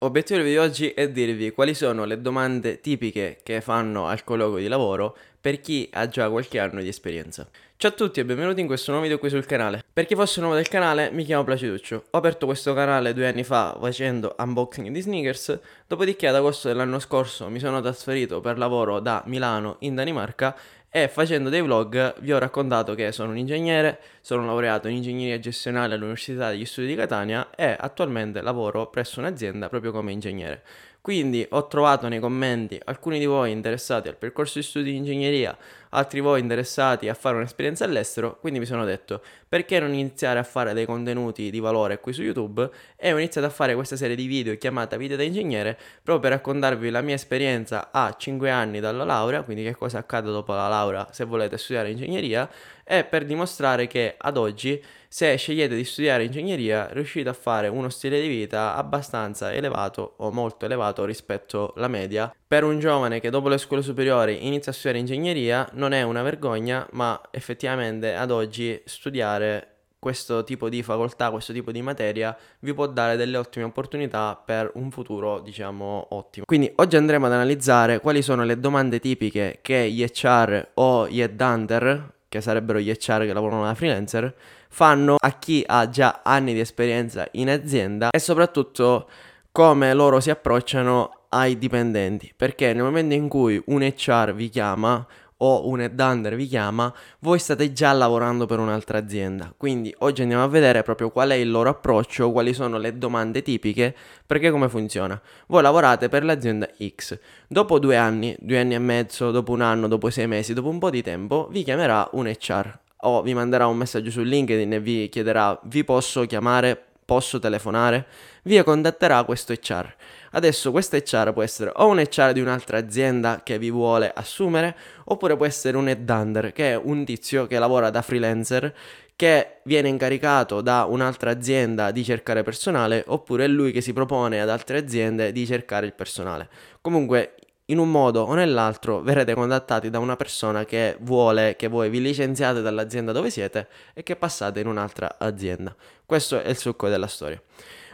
Obiettivo di oggi è dirvi quali sono le domande tipiche che fanno al colloquio di lavoro per chi ha già qualche anno di esperienza. Ciao a tutti e benvenuti in questo nuovo video qui sul canale. Per chi fosse nuovo del canale, mi chiamo Placiduccio. Ho aperto questo canale due anni fa facendo unboxing di sneakers, dopodiché ad agosto dell'anno scorso mi sono trasferito per lavoro da Milano in Danimarca e facendo dei vlog vi ho raccontato che sono un ingegnere, sono laureato in ingegneria gestionale all'Università degli Studi di Catania e attualmente lavoro presso un'azienda proprio come ingegnere. Quindi ho trovato nei commenti alcuni di voi interessati al percorso di studi di ingegneria, altri voi interessati a fare un'esperienza all'estero, quindi mi sono detto perché non iniziare a fare dei contenuti di valore qui su YouTube? E ho iniziato a fare questa serie di video chiamata Video da Ingegnere proprio per raccontarvi la mia esperienza a 5 anni dalla laurea, quindi che cosa accade dopo la laurea se volete studiare ingegneria e per dimostrare che ad oggi se scegliete di studiare ingegneria riuscite a fare uno stile di vita abbastanza elevato o molto elevato rispetto alla media. Per un giovane che dopo le scuole superiori inizia a studiare ingegneria non è una vergogna, ma effettivamente ad oggi studiare questo tipo di facoltà, questo tipo di materia vi può dare delle ottime opportunità per un futuro, diciamo, ottimo. Quindi oggi andremo ad analizzare quali sono le domande tipiche che gli HR o gli headhunter, che sarebbero gli HR che lavorano da freelancer, fanno a chi ha già anni di esperienza in azienda e soprattutto come loro si approcciano ai dipendenti. Perché nel momento in cui un HR vi chiama o un headhunter vi chiama, voi state già lavorando per un'altra azienda. Quindi oggi andiamo a vedere proprio qual è il loro approccio, quali sono le domande tipiche, perché come funziona. Voi lavorate per l'azienda X. Dopo due anni, due anni e mezzo, dopo un anno, dopo sei mesi, dopo un po' di tempo, vi chiamerà un HR o vi manderà un messaggio su LinkedIn e vi chiederà vi posso chiamare, posso telefonare, vi contatterà questo HR. Adesso questo HR può essere o un HR di un'altra azienda che vi vuole assumere, oppure può essere un headhunter, che è un tizio che lavora da freelancer, che viene incaricato da un'altra azienda di cercare personale, oppure è lui che si propone ad altre aziende di cercare il personale. Comunque in un modo o nell'altro verrete contattati da una persona che vuole che voi vi licenziate dall'azienda dove siete e che passate in un'altra azienda. Questo è il succo della storia.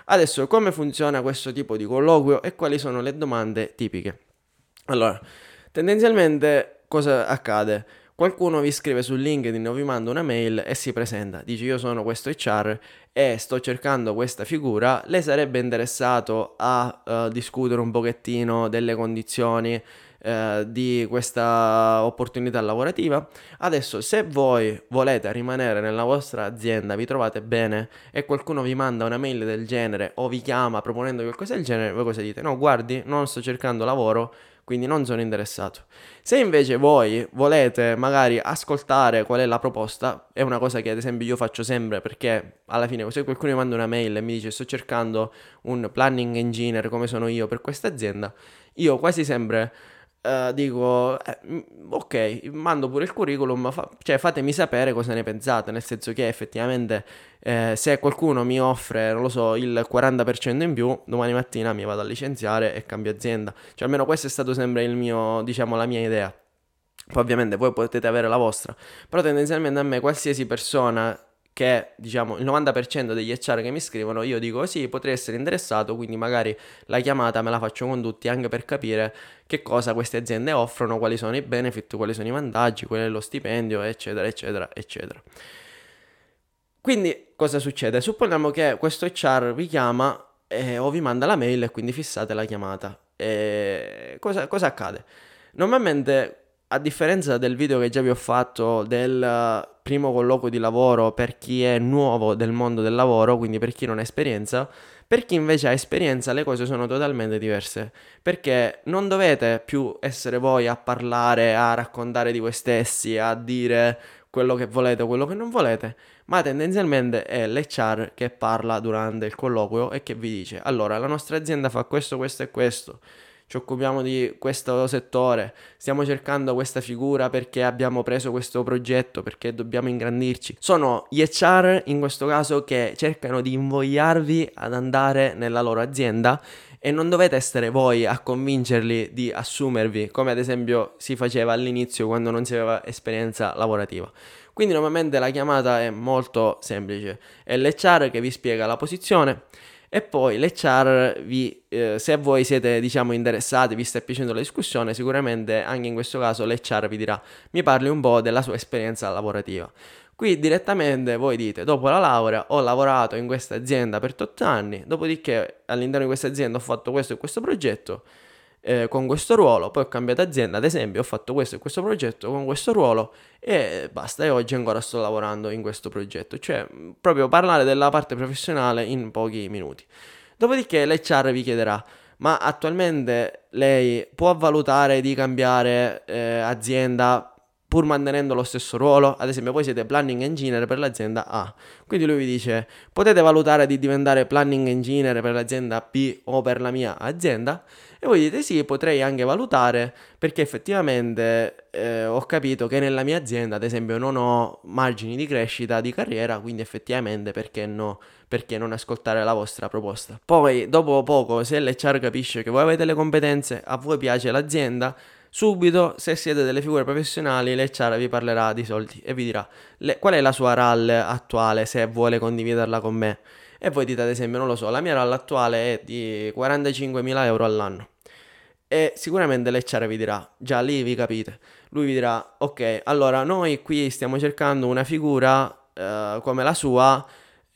Adesso, come funziona questo tipo di colloquio e quali sono le domande tipiche? Allora, tendenzialmente cosa accade? Qualcuno vi scrive su LinkedIn o vi manda una mail e si presenta, dice io sono questo HR e sto cercando questa figura, lei sarebbe interessato a uh, discutere un pochettino delle condizioni uh, di questa opportunità lavorativa. Adesso se voi volete rimanere nella vostra azienda, vi trovate bene e qualcuno vi manda una mail del genere o vi chiama proponendo qualcosa del genere, voi cosa dite? No, guardi, non sto cercando lavoro quindi non sono interessato. Se invece voi volete magari ascoltare qual è la proposta, è una cosa che ad esempio io faccio sempre perché alla fine se qualcuno mi manda una mail e mi dice sto cercando un planning engineer come sono io per questa azienda, io quasi sempre Uh, dico, eh, ok, mando pure il curriculum, fa- cioè fatemi sapere cosa ne pensate, nel senso che effettivamente eh, se qualcuno mi offre, non lo so, il 40% in più, domani mattina mi vado a licenziare e cambio azienda. Cioè almeno questo è stato sempre il mio, diciamo, la mia idea. Poi ovviamente voi potete avere la vostra, però tendenzialmente a me qualsiasi persona che diciamo il 90% degli HR che mi scrivono io dico sì potrei essere interessato quindi magari la chiamata me la faccio con tutti anche per capire che cosa queste aziende offrono quali sono i benefit quali sono i vantaggi qual è lo stipendio eccetera eccetera eccetera. Quindi cosa succede? Supponiamo che questo HR vi chiama eh, o vi manda la mail e quindi fissate la chiamata. E cosa, cosa accade? Normalmente a differenza del video che già vi ho fatto del primo colloquio di lavoro per chi è nuovo del mondo del lavoro, quindi per chi non ha esperienza, per chi invece ha esperienza le cose sono totalmente diverse, perché non dovete più essere voi a parlare, a raccontare di voi stessi, a dire quello che volete o quello che non volete, ma tendenzialmente è l'HR che parla durante il colloquio e che vi dice allora la nostra azienda fa questo, questo e questo ci occupiamo di questo settore, stiamo cercando questa figura perché abbiamo preso questo progetto, perché dobbiamo ingrandirci. Sono gli HR in questo caso che cercano di invogliarvi ad andare nella loro azienda e non dovete essere voi a convincerli di assumervi, come ad esempio si faceva all'inizio quando non si aveva esperienza lavorativa. Quindi normalmente la chiamata è molto semplice, è l'HR che vi spiega la posizione e poi l'HR, vi, eh, se voi siete diciamo interessati, vi sta piacendo la discussione, sicuramente anche in questo caso l'HR vi dirà mi parli un po' della sua esperienza lavorativa. Qui direttamente voi dite, dopo la laurea ho lavorato in questa azienda per 8 anni, dopodiché all'interno di questa azienda ho fatto questo e questo progetto, eh, con questo ruolo, poi ho cambiato azienda, ad esempio, ho fatto questo e questo progetto con questo ruolo e basta, e oggi ancora sto lavorando in questo progetto, cioè proprio parlare della parte professionale in pochi minuti. Dopodiché l'HR vi chiederà, ma attualmente lei può valutare di cambiare eh, azienda pur mantenendo lo stesso ruolo. Ad esempio, voi siete planning engineer per l'azienda A. Quindi lui vi dice: potete valutare di diventare planning engineer per l'azienda B o per la mia azienda? E voi dite sì, potrei anche valutare perché effettivamente eh, ho capito che nella mia azienda, ad esempio, non ho margini di crescita di carriera, quindi effettivamente perché no? Perché non ascoltare la vostra proposta? Poi, dopo poco, se l'HR capisce che voi avete le competenze, a voi piace l'azienda, Subito, se siete delle figure professionali, l'HR vi parlerà di soldi e vi dirà le, qual è la sua RAL attuale se vuole condividerla con me. E voi dite ad esempio, non lo so, la mia RAL attuale è di 45.000 euro all'anno. E sicuramente l'HR vi dirà, già lì vi capite, lui vi dirà, ok, allora noi qui stiamo cercando una figura uh, come la sua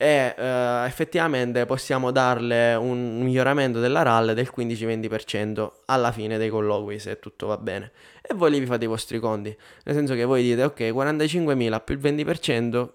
e uh, effettivamente possiamo darle un miglioramento della RAL del 15-20% alla fine dei colloqui se tutto va bene. E voi lì vi fate i vostri conti. Nel senso che voi dite ok 45.000 più il 20%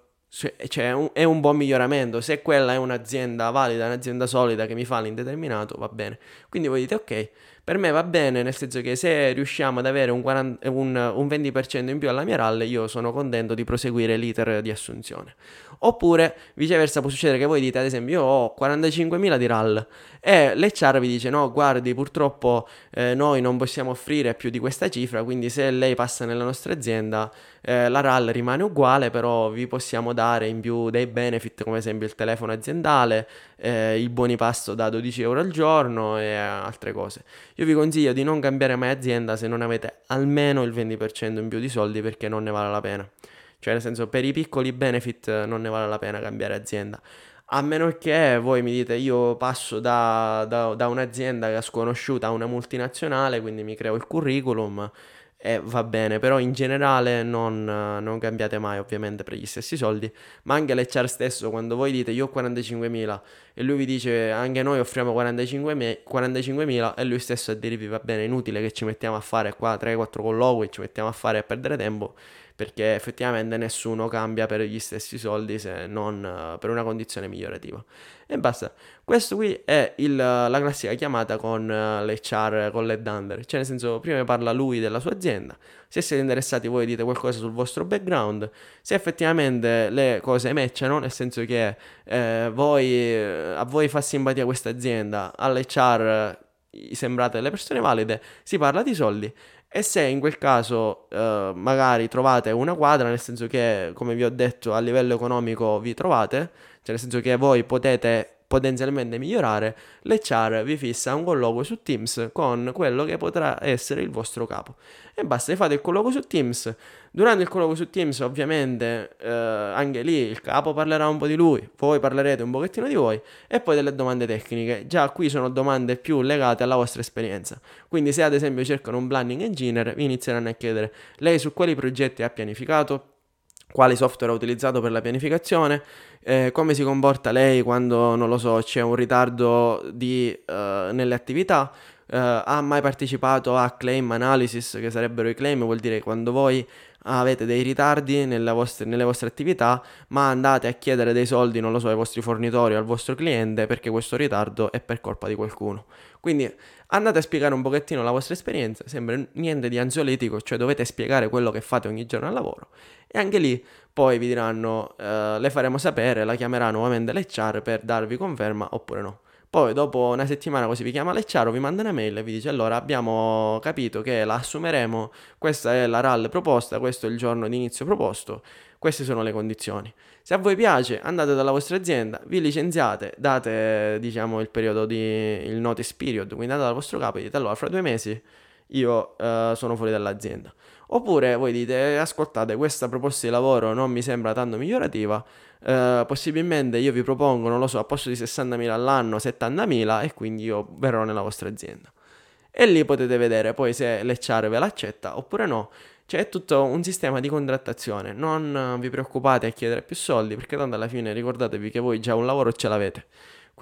cioè è un buon miglioramento. Se quella è un'azienda valida un'azienda solida che mi fa l'indeterminato va bene. Quindi voi dite ok per me va bene, nel senso che se riusciamo ad avere un, 40, un, un 20% in più alla mia RAL, io sono contento di proseguire l'iter di assunzione. Oppure, viceversa, può succedere che voi dite, ad esempio, io ho 45.000 di RAL e l'HR vi dice, no, guardi, purtroppo eh, noi non possiamo offrire più di questa cifra, quindi se lei passa nella nostra azienda, eh, la RAL rimane uguale, però vi possiamo dare in più dei benefit, come esempio il telefono aziendale, eh, buoni pasto da 12 euro al giorno e altre cose. Io vi consiglio di non cambiare mai azienda se non avete almeno il 20% in più di soldi perché non ne vale la pena. Cioè, nel senso, per i piccoli benefit non ne vale la pena cambiare azienda. A meno che voi mi dite io passo da, da, da un'azienda sconosciuta a una multinazionale, quindi mi creo il curriculum e va bene, però in generale non, non, cambiate mai ovviamente per gli stessi soldi, ma anche l'HR stesso quando voi dite io ho 45.000 e lui vi dice anche noi offriamo 45.000 45 e lui stesso a dirvi va bene, inutile che ci mettiamo a fare qua 3-4 colloqui, ci mettiamo a fare a perdere tempo, perché effettivamente nessuno cambia per gli stessi soldi se non uh, per una condizione migliorativa. E basta. Questo qui è il, la classica chiamata con uh, l'HR, con l'headhunter, cioè nel senso prima parla lui della sua azienda, se siete interessati voi dite qualcosa sul vostro background, se effettivamente le cose matchano, nel senso che eh, voi, a voi fa simpatia questa azienda, all'HR sembrate delle persone valide, si parla di soldi e se in quel caso eh, magari trovate una quadra, nel senso che, come vi ho detto, a livello economico vi trovate, cioè nel senso che voi potete potenzialmente migliorare, l'HR vi fissa un colloquio su Teams con quello che potrà essere il vostro capo. E basta, fate il colloquio su Teams. Durante il colloquio su Teams, ovviamente, eh, anche lì il capo parlerà un po' di lui, voi parlerete un pochettino di voi e poi delle domande tecniche. Già qui sono domande più legate alla vostra esperienza. Quindi se ad esempio cercano un planning engineer, vi inizieranno a chiedere lei su quali progetti ha pianificato, quali software ha utilizzato per la pianificazione, eh, come si comporta lei quando, non lo so, c'è un ritardo di, uh, nelle attività, uh, ha mai partecipato a claim analysis, che sarebbero i claim, vuol dire quando voi avete dei ritardi vostre, nelle vostre attività, ma andate a chiedere dei soldi, non lo so, ai vostri fornitori o al vostro cliente perché questo ritardo è per colpa di qualcuno. Quindi andate a spiegare un pochettino la vostra esperienza, sembra niente di ansiolitico, cioè dovete spiegare quello che fate ogni giorno al lavoro e anche lì poi vi diranno, eh, le faremo sapere, la chiamerà nuovamente l'HR per darvi conferma oppure no. Poi dopo una settimana così vi chiama l'HR, vi manda una mail e vi dice allora abbiamo capito che la assumeremo, questa è la RAL proposta, questo è il giorno di inizio proposto, queste sono le condizioni. Se a voi piace andate dalla vostra azienda, vi licenziate, date diciamo il periodo di il notice period, quindi andate dal vostro capo e dite allora fra due mesi io uh, sono fuori dall'azienda. Oppure voi dite, ascoltate, questa proposta di lavoro non mi sembra tanto migliorativa, eh, possibilmente io vi propongo, non lo so, a posto di 60.000 all'anno, 70.000 e quindi io verrò nella vostra azienda. E lì potete vedere poi se l'HR ve l'accetta oppure no. C'è tutto un sistema di contrattazione, non vi preoccupate a chiedere più soldi perché tanto alla fine ricordatevi che voi già un lavoro ce l'avete.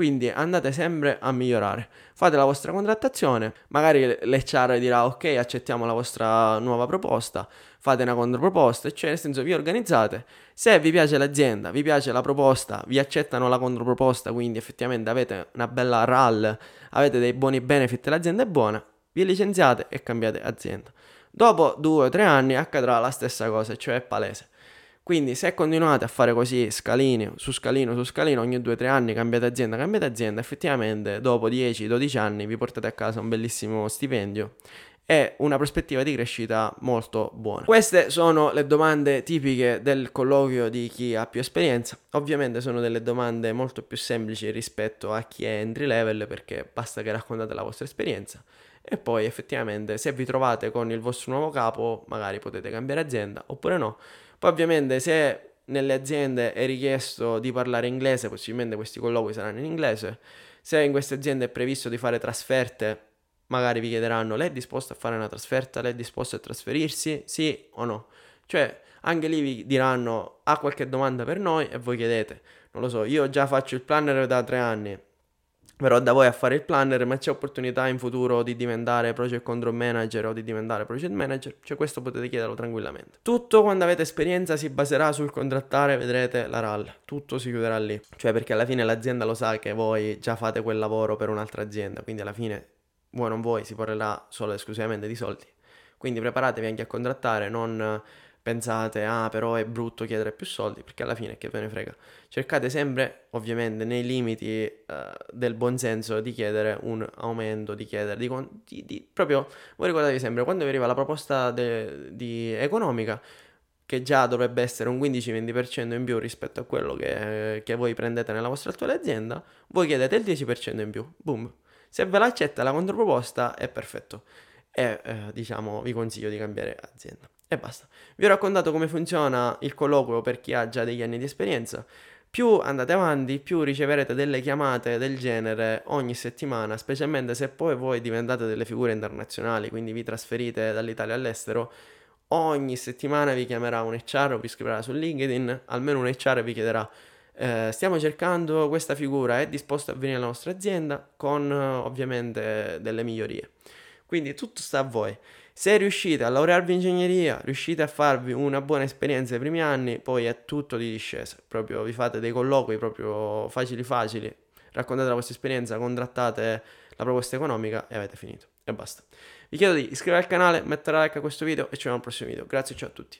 Quindi andate sempre a migliorare. Fate la vostra contrattazione, magari l'HR dirà ok, accettiamo la vostra nuova proposta, fate una controproposta, cioè nel senso vi organizzate. Se vi piace l'azienda, vi piace la proposta, vi accettano la controproposta, quindi effettivamente avete una bella RAL, avete dei buoni benefit, l'azienda è buona, vi licenziate e cambiate azienda. Dopo due o tre anni accadrà la stessa cosa, cioè è palese. Quindi se continuate a fare così scalini su scalino su scalino ogni 2-3 anni cambiate azienda, cambiate azienda, effettivamente dopo 10-12 anni vi portate a casa un bellissimo stipendio e una prospettiva di crescita molto buona. Queste sono le domande tipiche del colloquio di chi ha più esperienza. Ovviamente sono delle domande molto più semplici rispetto a chi è entry level perché basta che raccontate la vostra esperienza e poi effettivamente se vi trovate con il vostro nuovo capo magari potete cambiare azienda oppure no poi ovviamente se nelle aziende è richiesto di parlare inglese, possibilmente questi colloqui saranno in inglese. Se in queste aziende è previsto di fare trasferte, magari vi chiederanno lei è disposto a fare una trasferta, lei è disposto a trasferirsi, sì o no. Cioè, anche lì vi diranno ha qualche domanda per noi e voi chiedete, non lo so, io già faccio il planner da tre anni, verrò da voi a fare il planner, ma c'è opportunità in futuro di diventare project control manager o di diventare project manager, cioè questo potete chiederlo tranquillamente. Tutto quando avete esperienza si baserà sul contrattare, vedrete la RAL, tutto si chiuderà lì, cioè perché alla fine l'azienda lo sa che voi già fate quel lavoro per un'altra azienda, quindi alla fine voi non voi si parlerà solo e esclusivamente di soldi. Quindi preparatevi anche a contrattare, non pensate, ah però è brutto chiedere più soldi, perché alla fine che ve ne frega. Cercate sempre, ovviamente, nei limiti uh, del buonsenso di chiedere un aumento, di chiedere, di, di, di, proprio, voi ricordatevi sempre, quando vi arriva la proposta de, di economica, che già dovrebbe essere un 15-20% in più rispetto a quello che, che voi prendete nella vostra attuale azienda, voi chiedete il 10% in più, boom. Se ve l'accetta la controproposta è perfetto e eh, diciamo vi consiglio di cambiare azienda. E basta. Vi ho raccontato come funziona il colloquio per chi ha già degli anni di esperienza. Più andate avanti, più riceverete delle chiamate del genere ogni settimana, specialmente se poi voi diventate delle figure internazionali, quindi vi trasferite dall'Italia all'estero. Ogni settimana vi chiamerà un HR o vi scriverà su LinkedIn, almeno un HR vi chiederà eh, stiamo cercando questa figura, è disposto a venire alla nostra azienda con ovviamente delle migliorie. Quindi tutto sta a voi. Se riuscite a laurearvi in ingegneria, riuscite a farvi una buona esperienza nei primi anni, poi è tutto di discesa. Proprio vi fate dei colloqui proprio facili facili, raccontate la vostra esperienza, contrattate la proposta economica e avete finito. E basta. Vi chiedo di iscrivervi al canale, mettere like a questo video e ci vediamo al prossimo video. Grazie ciao a tutti.